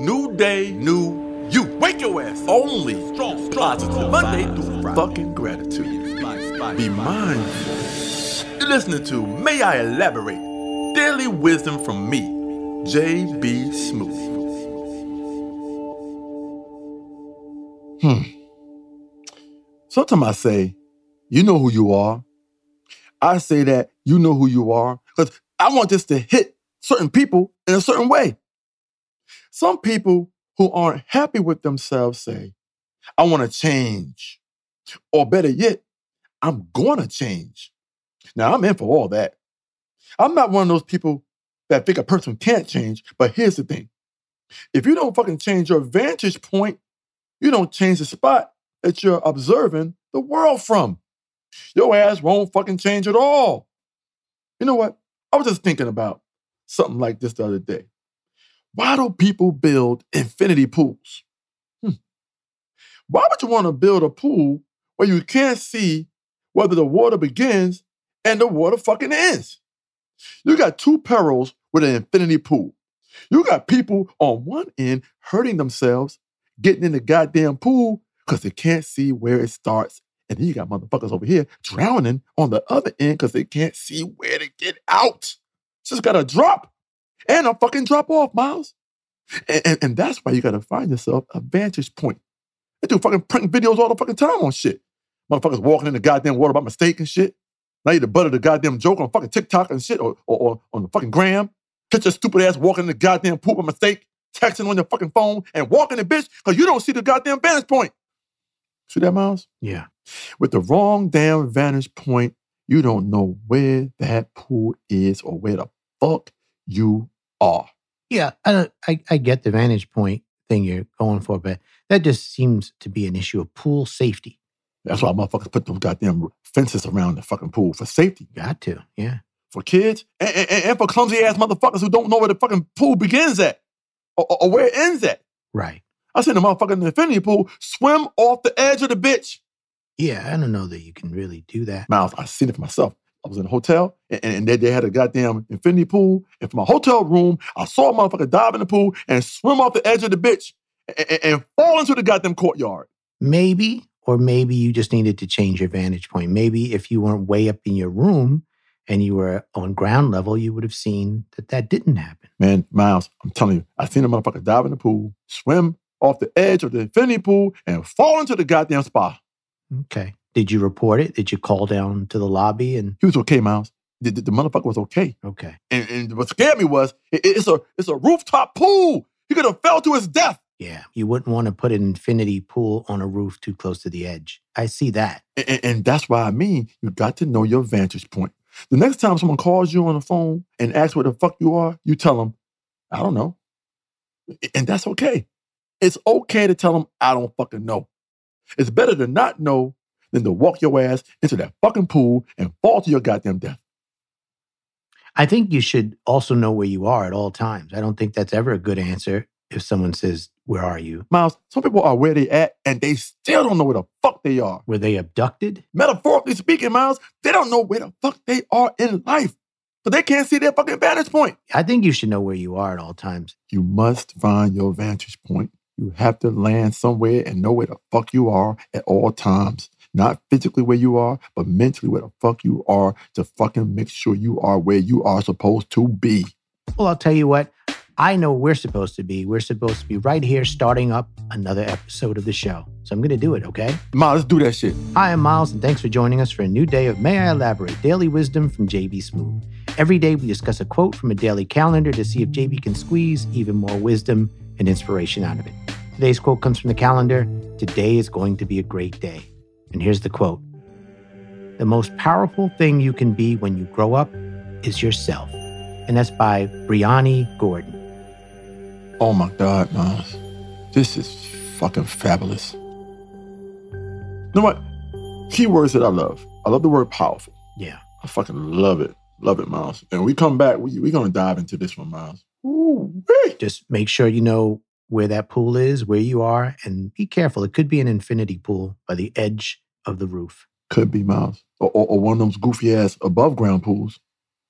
New day, new you. Wake your ass. Only strong, positive. Monday through Friday. Fucking gratitude. Be mindful. You're listening to May I Elaborate? Daily wisdom from me, J.B. Smoove. Hmm. Sometimes I say, you know who you are. I say that you know who you are because I want this to hit certain people in a certain way. Some people who aren't happy with themselves say, I want to change. Or better yet, I'm going to change. Now, I'm in for all that. I'm not one of those people that think a person can't change, but here's the thing if you don't fucking change your vantage point, you don't change the spot that you're observing the world from. Your ass won't fucking change at all. You know what? I was just thinking about something like this the other day. Why do people build infinity pools? Hmm. Why would you want to build a pool where you can't see whether the water begins and the water fucking ends? You got two perils with an infinity pool. You got people on one end hurting themselves getting in the goddamn pool because they can't see where it starts. And then you got motherfuckers over here drowning on the other end because they can't see where to get out. Just got to drop and a fucking drop off, Miles. And, and, and that's why you got to find yourself a vantage point. They do fucking prank videos all the fucking time on shit. Motherfuckers walking in the goddamn water by mistake and shit. Now you the butt of the goddamn joke on fucking TikTok and shit or, or, or on the fucking gram. Catch your stupid ass walking in the goddamn poop by mistake, texting on your fucking phone and walking the bitch because you don't see the goddamn vantage point. See that, Miles? Yeah. With the wrong damn vantage point, you don't know where that pool is or where the fuck you are. Yeah, I, I, I get the vantage point thing you're going for, but that just seems to be an issue of pool safety. That's why motherfuckers put those goddamn fences around the fucking pool for safety. Got to, yeah. For kids and, and, and for clumsy ass motherfuckers who don't know where the fucking pool begins at or, or, or where it ends at. Right. I seen the motherfucker in the infinity pool swim off the edge of the bitch. Yeah, I don't know that you can really do that. Miles, I seen it for myself. I was in a hotel and, and they, they had a goddamn infinity pool. And from my hotel room, I saw a motherfucker dive in the pool and swim off the edge of the bitch and, and, and fall into the goddamn courtyard. Maybe, or maybe you just needed to change your vantage point. Maybe if you weren't way up in your room and you were on ground level, you would have seen that that didn't happen. Man, Miles, I'm telling you, I seen a motherfucker dive in the pool, swim off the edge of the infinity pool, and fall into the goddamn spa. Okay. Did you report it? Did you call down to the lobby and He was okay, Miles. The, the, the motherfucker was okay. okay. And, and what scared me was it- it's a it's a rooftop pool. He could have fell to his death. Yeah. You wouldn't want to put an infinity pool on a roof too close to the edge. I see that. And, and- and that's why I mean you got to know your vantage point. The next time someone calls you on the phone and asks where the fuck you are, you tell them, I don't know. And that's okay. It's okay to tell them, I don't fucking know. It's better to not know than to walk your ass into that fucking pool and fall to your goddamn death. I think you should also know where you are at all times. I don't think that's ever a good answer if someone says, Where are you? Miles, some people are where they at and they still don't know where the fuck they are. Were they abducted? Metaphorically speaking, Miles, they don't know where the fuck they are in life. But they can't see their fucking vantage point. I think you should know where you are at all times. You must find your vantage point. You have to land somewhere and know where the fuck you are at all times. Not physically where you are, but mentally where the fuck you are to fucking make sure you are where you are supposed to be. Well, I'll tell you what, I know we're supposed to be. We're supposed to be right here starting up another episode of the show. So I'm going to do it, okay? Miles, let's do that shit. Hi, I'm Miles, and thanks for joining us for a new day of May I Elaborate Daily Wisdom from JB Smoove. Every day we discuss a quote from a daily calendar to see if JB can squeeze even more wisdom and inspiration out of it. Today's quote comes from the calendar Today is going to be a great day. And here's the quote The most powerful thing you can be when you grow up is yourself. And that's by Bryony Gordon. Oh my God, Miles. This is fucking fabulous. You know what? Keywords that I love. I love the word powerful. Yeah. I fucking love it. Love it, Miles. And we come back, we, we're going to dive into this one, Miles. Ooh. Just make sure you know where that pool is, where you are, and be careful. It could be an infinity pool by the edge of the roof. Could be, Miles. Or, or, or one of those goofy ass above ground pools.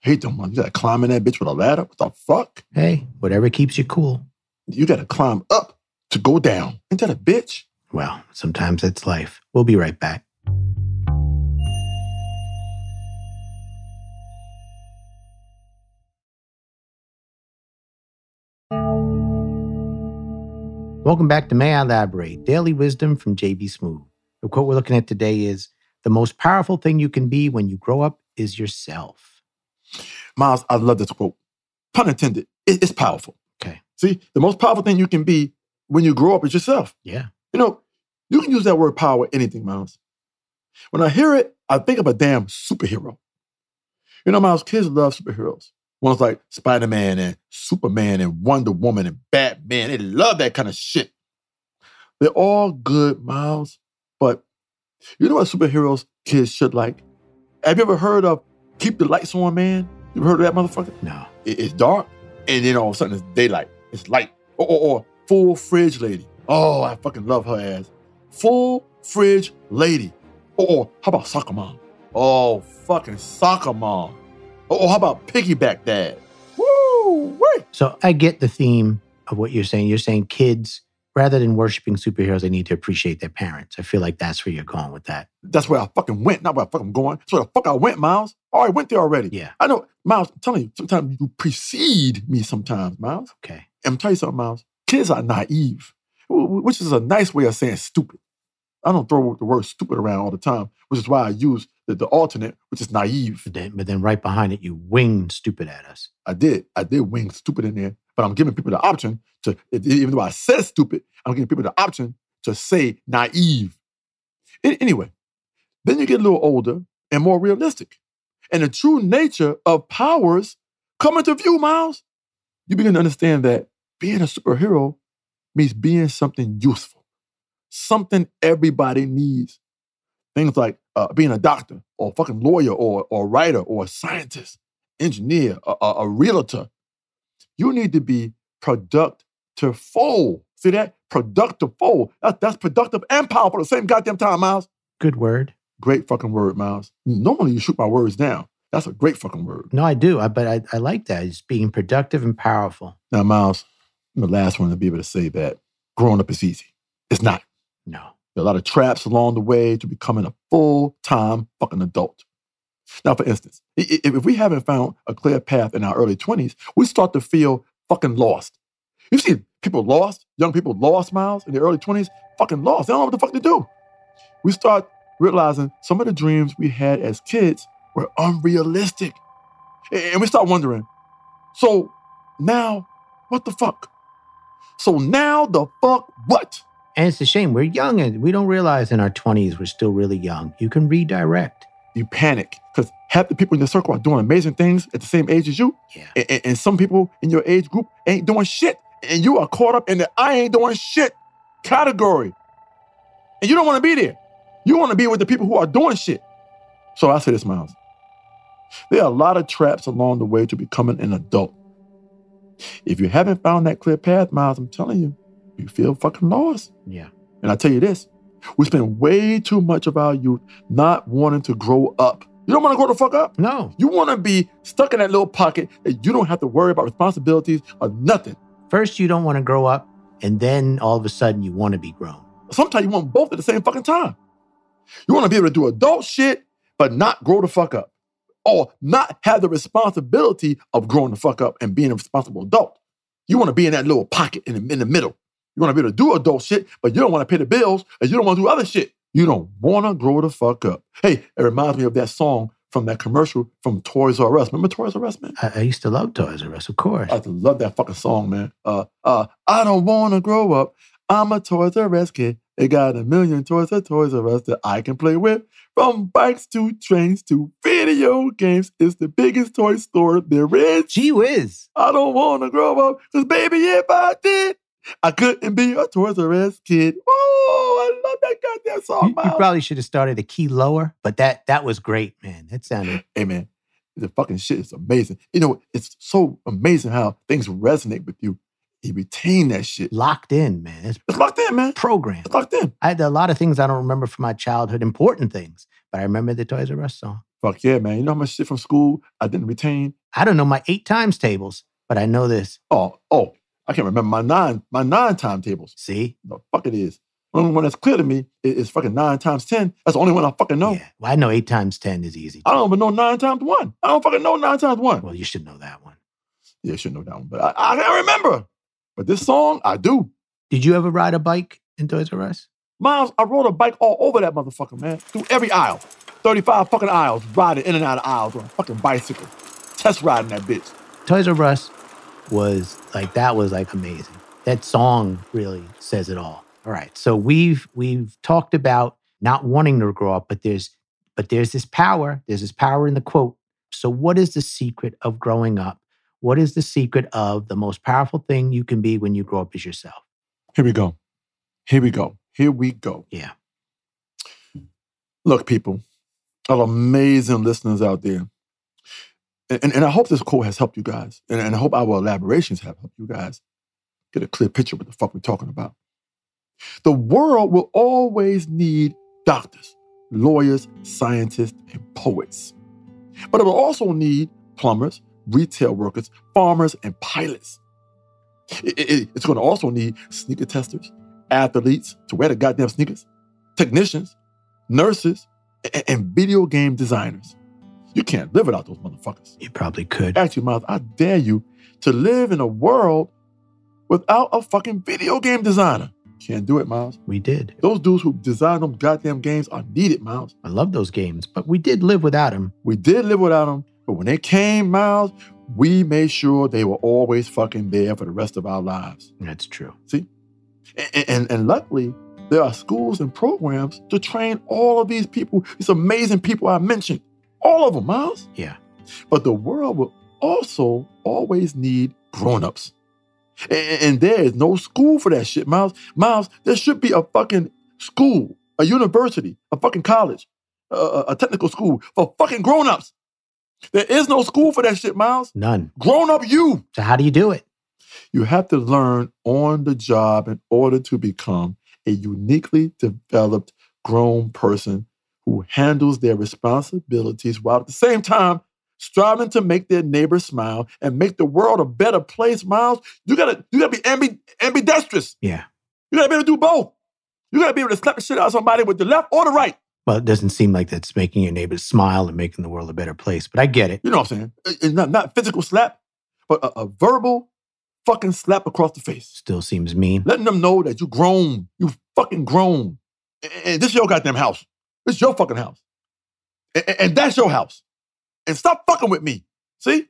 Hate them, man. You got to climb in that bitch with a ladder. What the fuck? Hey, whatever keeps you cool. You got to climb up to go down. Ain't that a bitch? Well, sometimes it's life. We'll be right back. Welcome back to May I Elaborate, Daily Wisdom from JB Smoove. The quote we're looking at today is The most powerful thing you can be when you grow up is yourself. Miles, I love this quote. Pun intended. It's powerful. Okay. See, the most powerful thing you can be when you grow up is yourself. Yeah. You know, you can use that word power with anything, Miles. When I hear it, I think of a damn superhero. You know, Miles, kids love superheroes. Ones like Spider Man and Superman and Wonder Woman and Batman. They love that kind of shit. They're all good, Miles. But you know what superheroes kids should like? Have you ever heard of Keep the Lights On Man? You ever heard of that motherfucker? No. It- it's dark, and then all of a sudden it's daylight. It's light. Or, or, or full fridge lady. Oh, I fucking love her ass. Full fridge lady. Or, or how about soccer mom? Oh, fucking soccer mom. Or, or how about piggyback dad? Woo! Wait. So I get the theme of what you're saying. You're saying kids, rather than worshiping superheroes, they need to appreciate their parents. I feel like that's where you're going with that. That's where I fucking went, not where I fucking going. That's where the fuck I went, Miles. Oh, I went there already. Yeah. I know, Miles, I'm telling you, sometimes you precede me sometimes, Miles. Okay. And I'm telling you something, Miles. Kids are naive, wh- wh- which is a nice way of saying stupid. I don't throw the word stupid around all the time, which is why I use the, the alternate, which is naive. But then, but then right behind it, you winged stupid at us. I did. I did wing stupid in there, but I'm giving people the option to, even though I said stupid, I'm giving people the option to say naive. Anyway, then you get a little older and more realistic. And the true nature of powers come into view, Miles. You begin to understand that being a superhero means being something useful, something everybody needs. Things like uh, being a doctor or a fucking lawyer or, or a writer or a scientist engineer, a, a, a realtor. You need to be productive. See that? Productive. That, that's productive and powerful at the same goddamn time, Miles. Good word. Great fucking word, Miles. Normally you shoot my words down. That's a great fucking word. No, I do. I, but I, I like that. It's being productive and powerful. Now, Miles, I'm the last one to be able to say that growing up is easy. It's not. No. There are a lot of traps along the way to becoming a full-time fucking adult. Now, for instance, if we haven't found a clear path in our early 20s, we start to feel fucking lost. You see people lost, young people lost, Miles, in their early 20s, fucking lost. They don't know what the fuck to do. We start realizing some of the dreams we had as kids were unrealistic. And we start wondering, so now, what the fuck? So now the fuck what? And it's a shame. We're young and we don't realize in our 20s we're still really young. You can redirect. you panic because half the people in your circle are doing amazing things at the same age as you, Yeah. and, and- and some people in your age group ain't doing shit, and you are caught up in the I ain't doing shit category, and you don't want to be there. You want to be with the people who are doing shit. So I say this, Miles. There are a lot of traps along the way to becoming an adult. If you haven't found that clear path, Miles, I'm telling you, you feel fucking lost. Yeah. And I tell you this, we spend way too much of our youth not wanting to grow up. You don't want to grow the fuck up. No. You want to be stuck in that little pocket that you don't have to worry about responsibilities or nothing. First, you don't want to grow up, and then all of a sudden you want to be grown. Sometimes you want both at the same fucking time. You want to be able to do adult shit, but not grow the fuck up. Or not have the responsibility of growing the fuck up and being a responsible adult. You want to be in that little pocket in the, in the middle. You want to be able to do adult shit, but you don't want to pay the bills and you don't want to do other shit. You don't want to grow the fuck up. Hey, it reminds me of that song from that commercial from Toys R Us. Remember Toys R Us, man? I, I used to love Toys R Us, of course. I used to love that fucking song, man. Uh, uh, I don't want to grow up. I'm a Toys R Us kid. They got a million toys at Toys R Us that I can play with. From bikes to trains to video games, it's the biggest toy store there is. Gee whiz. I don't want to grow up, cause baby, if I did, I couldn't be a Toys R Us kid. Oh, I love that goddamn song, You, you probably should have started a key lower, but that that was great, man. That sounded Hey man, the fucking shit is amazing. You know, it's so amazing how things resonate with you. You retain that shit. locked in, man. It's It's locked in, man. programmed. It's locked in. I had a lot of things I don't remember from my childhood, important things, but I remember the Toys R Us song. Fuck yeah, man. You know how much shit from school I didn't retain? I don't know my eight times tables, but I know this. Oh, oh, I can't remember my nine my nine timetables. See? The fuck it is. The only one that's clear to me is, is fucking nine times ten. That's the only one I fucking know. Yeah. Well, I know eight times 10 is easy. I don't even know nine times one. I don't fucking know nine times one. Well, you should know that one. Yeah, I should know that one, but I, I can't remember. But this song, I do. Did you ever ride a bike in Toys R Us? Miles, I rode a bike all over that motherfucker, man. Through every aisle. 35 fucking aisles, riding in and out of aisles on a fucking bicycle. Test riding that bitch. Toys R Us was like that was like amazing. That song really says it all. All right. So we've we've talked about not wanting to grow up, but there's but there's this power. There's this power in the quote. So what is the secret of growing up? What is the secret of the most powerful thing you can be when you grow up as yourself? Here we go. Here we go. Here we go. Yeah. Look, people, all amazing listeners out there. And, and, and I hope this quote has helped you guys. And, and I hope our elaborations have helped you guys get a clear picture of what the fuck we're talking about. The world will always need doctors, lawyers, scientists, and poets. But it will also need plumbers, retail workers, farmers, and pilots. It- it- it's going to also need sneaker testers, athletes to wear the goddamn sneakers, technicians, nurses, a- and video game designers. You can't live without those motherfuckers. You probably could. Actually, Miles, I dare you to live in a world without a fucking video game designer. Can't do it, Miles. We did. Those dudes who design them goddamn games are needed, Miles. I love those games, but we did live without them. We did live without them, but when they came, Miles, we made sure they were always fucking there for the rest of our lives. That's true. And, and, and luckily, there are schools and programs to train all of these people, these amazing people I mentioned. All of them, Miles. Yeah. But the world will also always need grown-ups. And, and there is no school for that shit, Miles. Miles, there should be a fucking school, a university, a fucking college, a, a- a technical school for fucking grown-ups. There is no school for that shit, Miles. None. Grown up you. So how do you do it? You have to learn on the job in order to become a uniquely developed grown person who handles their responsibilities while at the same time striving to make their neighbors smile and make the world a better place, Miles. You gotta, you gotta be ambi- ambidextrous. Yeah. You gotta be able to do both. You gotta be able to slap the shit out of somebody with the left or the right. Well, it doesn't seem like that's making your neighbors smile and making the world a better place, but I get it. You know what I'm saying? It's not, not physical slap, but a, a verbal fucking slap across the face. Still seems mean. letting them know that you grown, you fucking grown. And, and this is your goddamn house. This your fucking house. And, and- that's your house. And stop fucking with me. See?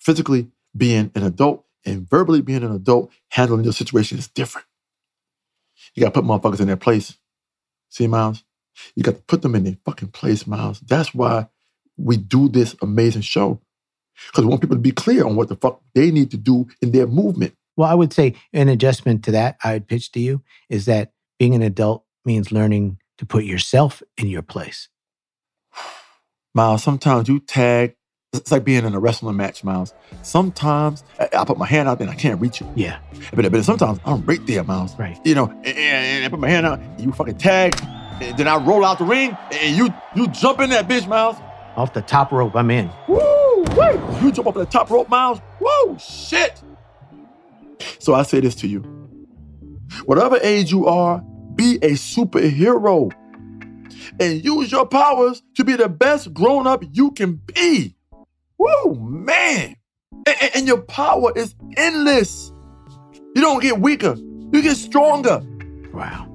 Physically being an adult and verbally being an adult, handling your situation is different. You gotta put motherfuckers in their place. See, Miles? You got to put them in their fucking place, Miles. That's why we do this amazing show. Because we want people to be clear on what the fuck they need to do in their movement. Well, I would say an adjustment to that I would pitch to you is that being an adult means learning to put yourself in your place. Miles, sometimes you tag. It's like being in a wrestling match, Miles. Sometimes I, I put my hand out and I can't reach you. Yeah, But, but sometimes I'm right there, Miles. right. You know, and, and I put my hand out, and you fucking tag, and then I roll out the ring, and you you jump in that bitch, Miles. Off the top rope, I'm in. Woo! Wait! You jump off the top rope, Miles. Whoa! Shit! So I say this to you: whatever age you are, be a superhero, and use your powers to be the best grown-up you can be. Woo, man! And, and- your power is endless. You don't get weaker; you get stronger. Wow.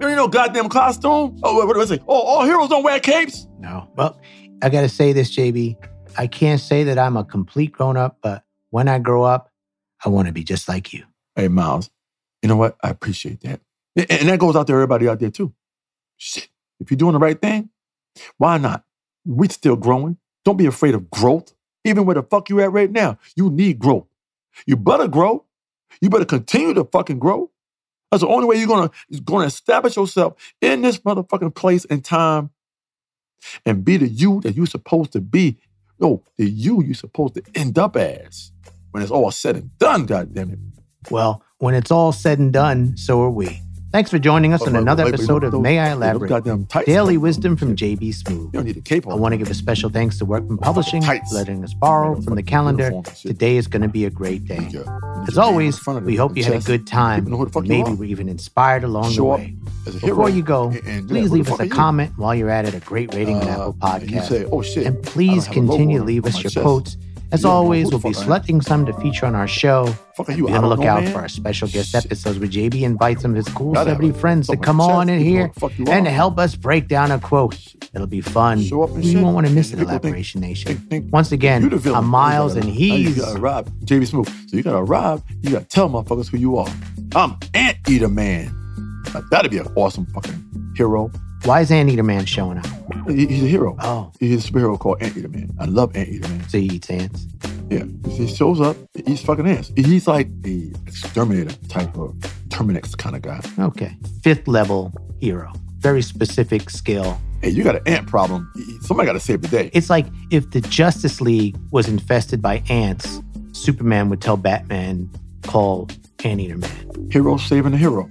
There ain't no goddamn costume. Oh, what, what do I say? Oh, all heroes don't wear capes. No. Well, I got to say this, JB. I can't say that I'm a complete grown up, but when I grow up, I want to be just like you. Hey, Miles, you know what? I appreciate that. And that goes out to everybody out there too. Shit. If you're doing the right thing, why not? We're still growing. Don't be afraid of growth. Even where the fuck you at right now, you need growth. You better grow. You better continue to fucking grow. That's the only way you're gonna, gonna establish yourself in this motherfucking place and time and be the you that you're supposed to be. No, the you you're supposed to end up as when it's all said and done, God damn it. Well, when it's all said and done, so are we. Thanks for joining us on another episode of May I Elaborate? Daily wisdom from JB Smoove. You don't need a cape. I want to give a special thanks to Workman Publishing for letting us borrow from the calendar. and. Today is going to be a great day. As always, in front of we hope you had a good time. People know who the fuck you Maybe we're even inspired along the way. as a hero. Before you go, And- and, please leave us a comment while you're at it, a great rating on Uh, Apple and Podcasts. say, oh. And please don't have a logo continue to leave us your quotes. As You don't know always, we'll be fuck I am. selecting some to feature on our show. Fuck are you? Be on the lookout for our special guest episodes where JB invites some of his cool celebrity friends to come on in here who the fuck you and to help us break down a quote. It'll be fun. You won't want to miss it, Elaboration Nation. Once again, You the villain. I'm Miles and he's. You rob JB Smoove. So you gotta rob. You gotta tell motherfuckers who you are. I'm Anteater Man. Now, that'd be an awesome fucking hero. Why is Anteater Man showing up? He's a hero. Oh, He's a superhero called Anteater Man. I love Anteater Man. so he eats ants. Yeah, he shows up. He's fucking ass. He's like the exterminator type of Terminix kind of guy. Okay. Fifth level hero. Very specific skill. Hey, you got an ant problem. Somebody got to save the day. It's like if the Justice League was infested by ants, Superman would tell Batman, call Anteater Man. Hero saving the hero.